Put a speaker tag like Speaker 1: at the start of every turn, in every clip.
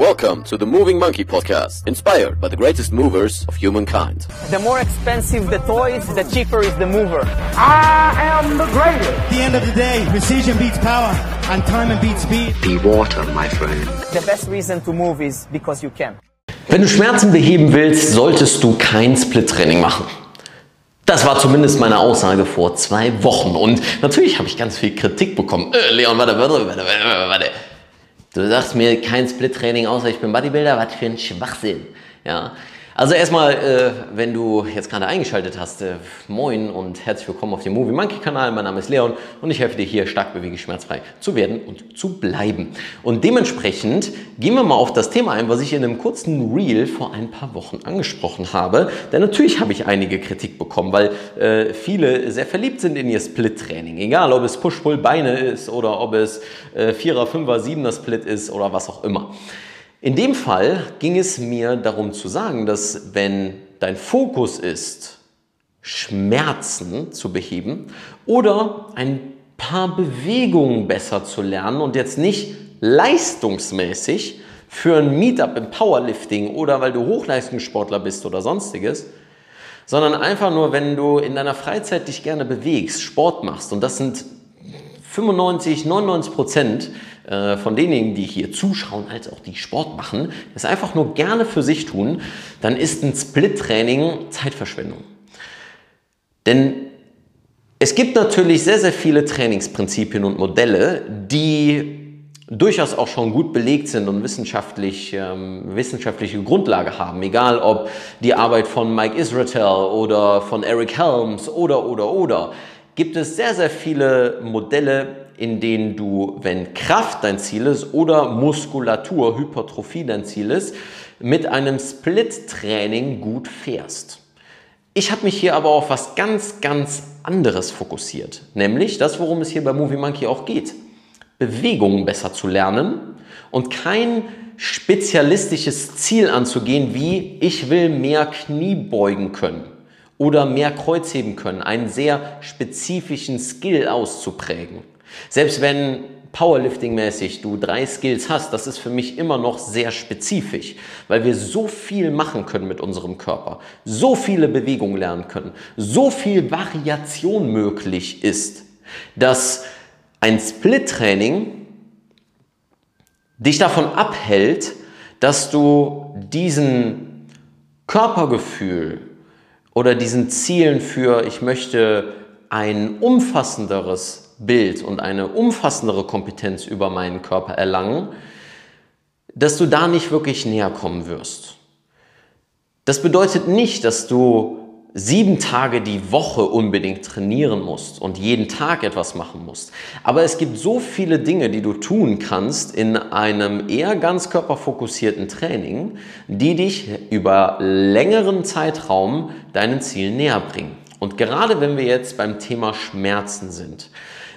Speaker 1: Welcome to the Moving Monkey Podcast, inspired by the greatest movers of humankind.
Speaker 2: The more expensive the toys, the cheaper is the mover.
Speaker 3: I am the greatest.
Speaker 4: At the end of the day, precision beats power, and time beats speed.
Speaker 5: Be water, my friend.
Speaker 2: The best reason to move is because you can.
Speaker 6: Wenn du Schmerzen beheben willst, solltest du kein Split-Training machen. Das war zumindest meine Aussage vor zwei Wochen. Und natürlich habe ich ganz viel Kritik bekommen. Äh, Leon, warte, warte, warte, warte, warte. Du sagst mir kein Split-Training, außer ich bin Bodybuilder. Was für ein Schwachsinn. Ja. Also erstmal, äh, wenn du jetzt gerade eingeschaltet hast, äh, moin und herzlich willkommen auf dem Movie Monkey Kanal. Mein Name ist Leon und ich helfe dir hier stark beweglich schmerzfrei zu werden und zu bleiben. Und dementsprechend gehen wir mal auf das Thema ein, was ich in einem kurzen Reel vor ein paar Wochen angesprochen habe. Denn natürlich habe ich einige Kritik bekommen, weil äh, viele sehr verliebt sind in ihr Split-Training. Egal, ob es Push-Pull-Beine ist oder ob es äh, Vierer, Fünfer, Siebener Split ist oder was auch immer. In dem Fall ging es mir darum zu sagen, dass wenn dein Fokus ist, Schmerzen zu beheben oder ein paar Bewegungen besser zu lernen und jetzt nicht leistungsmäßig für ein Meetup im Powerlifting oder weil du Hochleistungssportler bist oder sonstiges, sondern einfach nur, wenn du in deiner Freizeit dich gerne bewegst, Sport machst. Und das sind 95, 99 Prozent äh, von denjenigen, die hier zuschauen, als auch die Sport machen, das einfach nur gerne für sich tun, dann ist ein Split-Training Zeitverschwendung. Denn es gibt natürlich sehr, sehr viele Trainingsprinzipien und Modelle, die durchaus auch schon gut belegt sind und wissenschaftlich, ähm, wissenschaftliche Grundlage haben. Egal ob die Arbeit von Mike Israel oder von Eric Helms oder, oder, oder gibt es sehr, sehr viele Modelle, in denen du, wenn Kraft dein Ziel ist oder Muskulatur, Hypertrophie dein Ziel ist, mit einem Split-Training gut fährst. Ich habe mich hier aber auf was ganz, ganz anderes fokussiert, nämlich das, worum es hier bei Movie Monkey auch geht. Bewegungen besser zu lernen und kein spezialistisches Ziel anzugehen, wie ich will mehr Knie beugen können oder mehr Kreuzheben können, einen sehr spezifischen Skill auszuprägen. Selbst wenn Powerlifting-mäßig du drei Skills hast, das ist für mich immer noch sehr spezifisch, weil wir so viel machen können mit unserem Körper, so viele Bewegungen lernen können, so viel Variation möglich ist, dass ein Split-Training dich davon abhält, dass du diesen Körpergefühl oder diesen Zielen für, ich möchte ein umfassenderes Bild und eine umfassendere Kompetenz über meinen Körper erlangen, dass du da nicht wirklich näher kommen wirst. Das bedeutet nicht, dass du sieben Tage die Woche unbedingt trainieren musst und jeden Tag etwas machen musst. Aber es gibt so viele Dinge, die du tun kannst in einem eher ganzkörperfokussierten Training, die dich über längeren Zeitraum deinen Zielen näher bringen. Und gerade wenn wir jetzt beim Thema Schmerzen sind,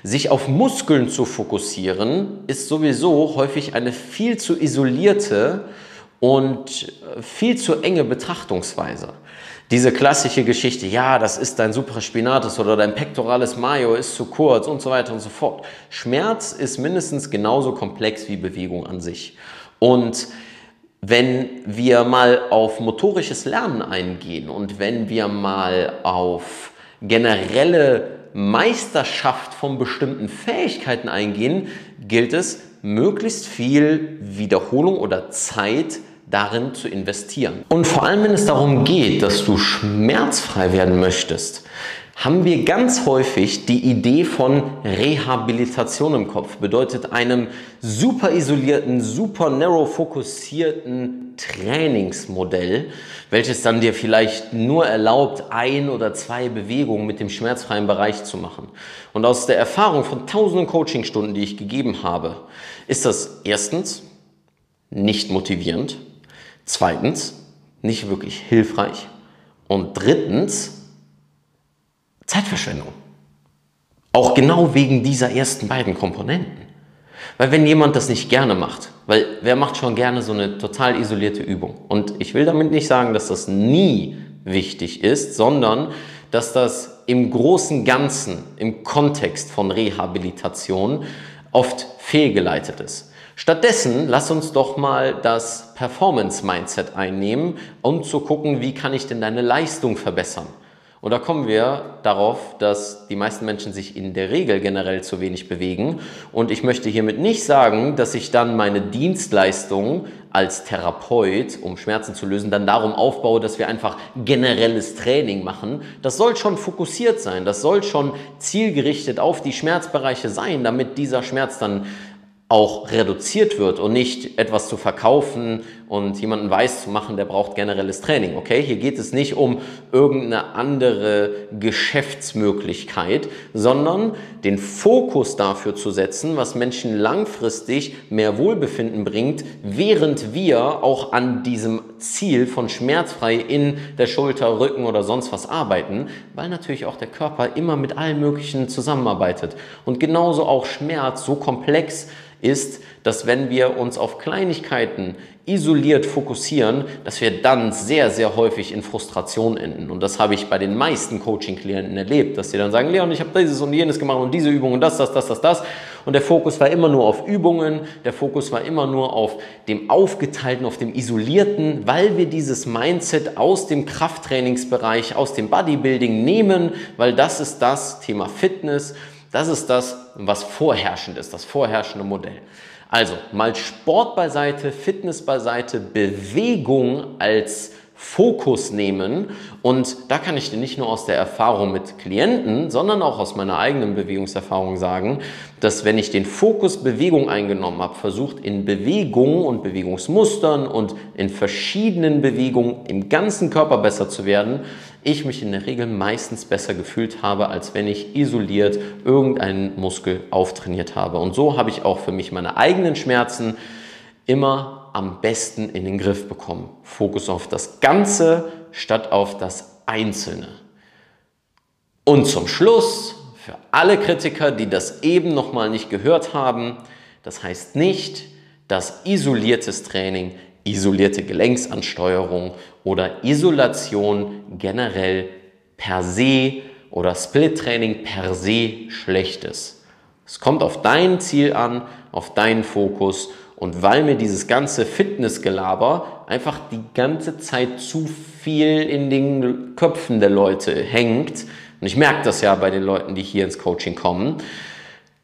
Speaker 6: sich auf Muskeln zu fokussieren, ist sowieso häufig eine viel zu isolierte und viel zu enge Betrachtungsweise. Diese klassische Geschichte, ja, das ist dein Supraspinatus oder dein Pectoralis Major ist zu kurz und so weiter und so fort. Schmerz ist mindestens genauso komplex wie Bewegung an sich. Und wenn wir mal auf motorisches Lernen eingehen und wenn wir mal auf generelle Meisterschaft von bestimmten Fähigkeiten eingehen, gilt es, möglichst viel Wiederholung oder Zeit darin zu investieren. Und vor allem, wenn es darum geht, dass du schmerzfrei werden möchtest, haben wir ganz häufig die Idee von Rehabilitation im Kopf. Bedeutet einem super isolierten, super narrow fokussierten Trainingsmodell, welches dann dir vielleicht nur erlaubt, ein oder zwei Bewegungen mit dem schmerzfreien Bereich zu machen. Und aus der Erfahrung von tausenden Coachingstunden, die ich gegeben habe, ist das erstens nicht motivierend, zweitens nicht wirklich hilfreich und drittens Zeitverschwendung. Auch genau wegen dieser ersten beiden Komponenten. Weil wenn jemand das nicht gerne macht, weil wer macht schon gerne so eine total isolierte Übung? Und ich will damit nicht sagen, dass das nie wichtig ist, sondern dass das im großen Ganzen, im Kontext von Rehabilitation oft fehlgeleitet ist. Stattdessen lass uns doch mal das Performance-Mindset einnehmen, um zu gucken, wie kann ich denn deine Leistung verbessern. Und da kommen wir darauf, dass die meisten Menschen sich in der Regel generell zu wenig bewegen. Und ich möchte hiermit nicht sagen, dass ich dann meine Dienstleistung als Therapeut, um Schmerzen zu lösen, dann darum aufbaue, dass wir einfach generelles Training machen. Das soll schon fokussiert sein, das soll schon zielgerichtet auf die Schmerzbereiche sein, damit dieser Schmerz dann auch reduziert wird und nicht etwas zu verkaufen und jemanden weiß zu machen, der braucht generelles Training. Okay, hier geht es nicht um irgendeine andere Geschäftsmöglichkeit, sondern den Fokus dafür zu setzen, was Menschen langfristig mehr Wohlbefinden bringt, während wir auch an diesem Ziel von schmerzfrei in der Schulter, Rücken oder sonst was arbeiten, weil natürlich auch der Körper immer mit allen möglichen zusammenarbeitet und genauso auch Schmerz so komplex ist, dass wenn wir uns auf Kleinigkeiten isoliert fokussieren, dass wir dann sehr, sehr häufig in Frustration enden. Und das habe ich bei den meisten Coaching-Klienten erlebt, dass sie dann sagen, Leon, ich habe dieses und jenes gemacht und diese Übung und das, das, das, das, das. Und der Fokus war immer nur auf Übungen, der Fokus war immer nur auf dem Aufgeteilten, auf dem Isolierten, weil wir dieses Mindset aus dem Krafttrainingsbereich, aus dem Bodybuilding nehmen, weil das ist das Thema Fitness, das ist das, was vorherrschend ist, das vorherrschende Modell. Also mal Sport beiseite, Fitness beiseite, Bewegung als Fokus nehmen. Und da kann ich dir nicht nur aus der Erfahrung mit Klienten, sondern auch aus meiner eigenen Bewegungserfahrung sagen, dass wenn ich den Fokus Bewegung eingenommen habe, versucht in Bewegungen und Bewegungsmustern und in verschiedenen Bewegungen im ganzen Körper besser zu werden, ich mich in der Regel meistens besser gefühlt habe, als wenn ich isoliert irgendeinen Muskel auftrainiert habe. Und so habe ich auch für mich meine eigenen Schmerzen immer am besten in den Griff bekommen. Fokus auf das Ganze statt auf das Einzelne. Und zum Schluss, für alle Kritiker, die das eben nochmal nicht gehört haben, das heißt nicht, dass isoliertes Training, isolierte Gelenksansteuerung oder Isolation generell per se oder Split-Training per se schlecht ist. Es kommt auf dein Ziel an, auf deinen Fokus und weil mir dieses ganze Fitnessgelaber einfach die ganze Zeit zu viel in den Köpfen der Leute hängt, und ich merke das ja bei den Leuten, die hier ins Coaching kommen,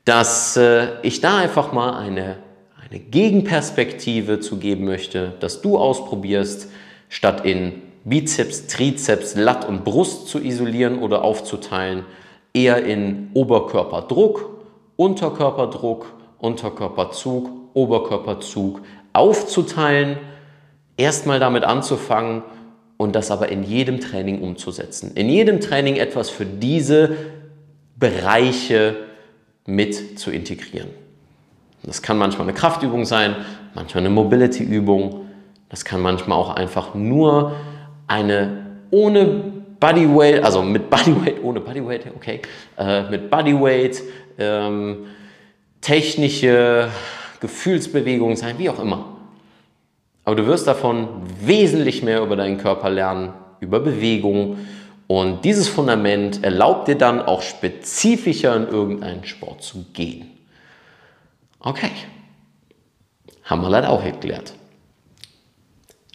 Speaker 6: dass äh, ich da einfach mal eine, eine Gegenperspektive zu geben möchte, dass du ausprobierst, statt in Bizeps, Trizeps, Lat und Brust zu isolieren oder aufzuteilen, eher in Oberkörperdruck, Unterkörperdruck, Unterkörperzug Oberkörperzug aufzuteilen, erstmal damit anzufangen und das aber in jedem Training umzusetzen. In jedem Training etwas für diese Bereiche mit zu integrieren. Das kann manchmal eine Kraftübung sein, manchmal eine Mobility-Übung. Das kann manchmal auch einfach nur eine ohne Bodyweight, also mit Bodyweight, ohne Bodyweight, okay, äh, mit Bodyweight, ähm, technische Gefühlsbewegungen sein, wie auch immer. Aber du wirst davon wesentlich mehr über deinen Körper lernen, über Bewegung. Und dieses Fundament erlaubt dir dann auch spezifischer in irgendeinen Sport zu gehen. Okay, haben wir leider auch erklärt.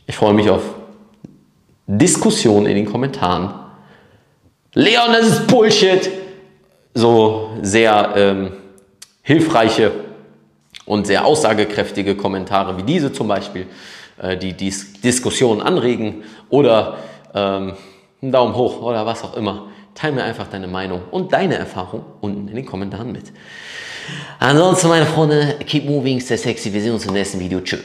Speaker 6: Ich freue mich auf Diskussionen in den Kommentaren. Leon, das ist Bullshit! So sehr ähm, hilfreiche und sehr aussagekräftige Kommentare wie diese zum Beispiel, äh, die die Diskussion anregen oder ähm, einen Daumen hoch oder was auch immer. Teil mir einfach deine Meinung und deine Erfahrung unten in den Kommentaren mit. Ansonsten, meine Freunde, uh, keep moving, stay sexy. Wir sehen uns im nächsten Video. Tschüss.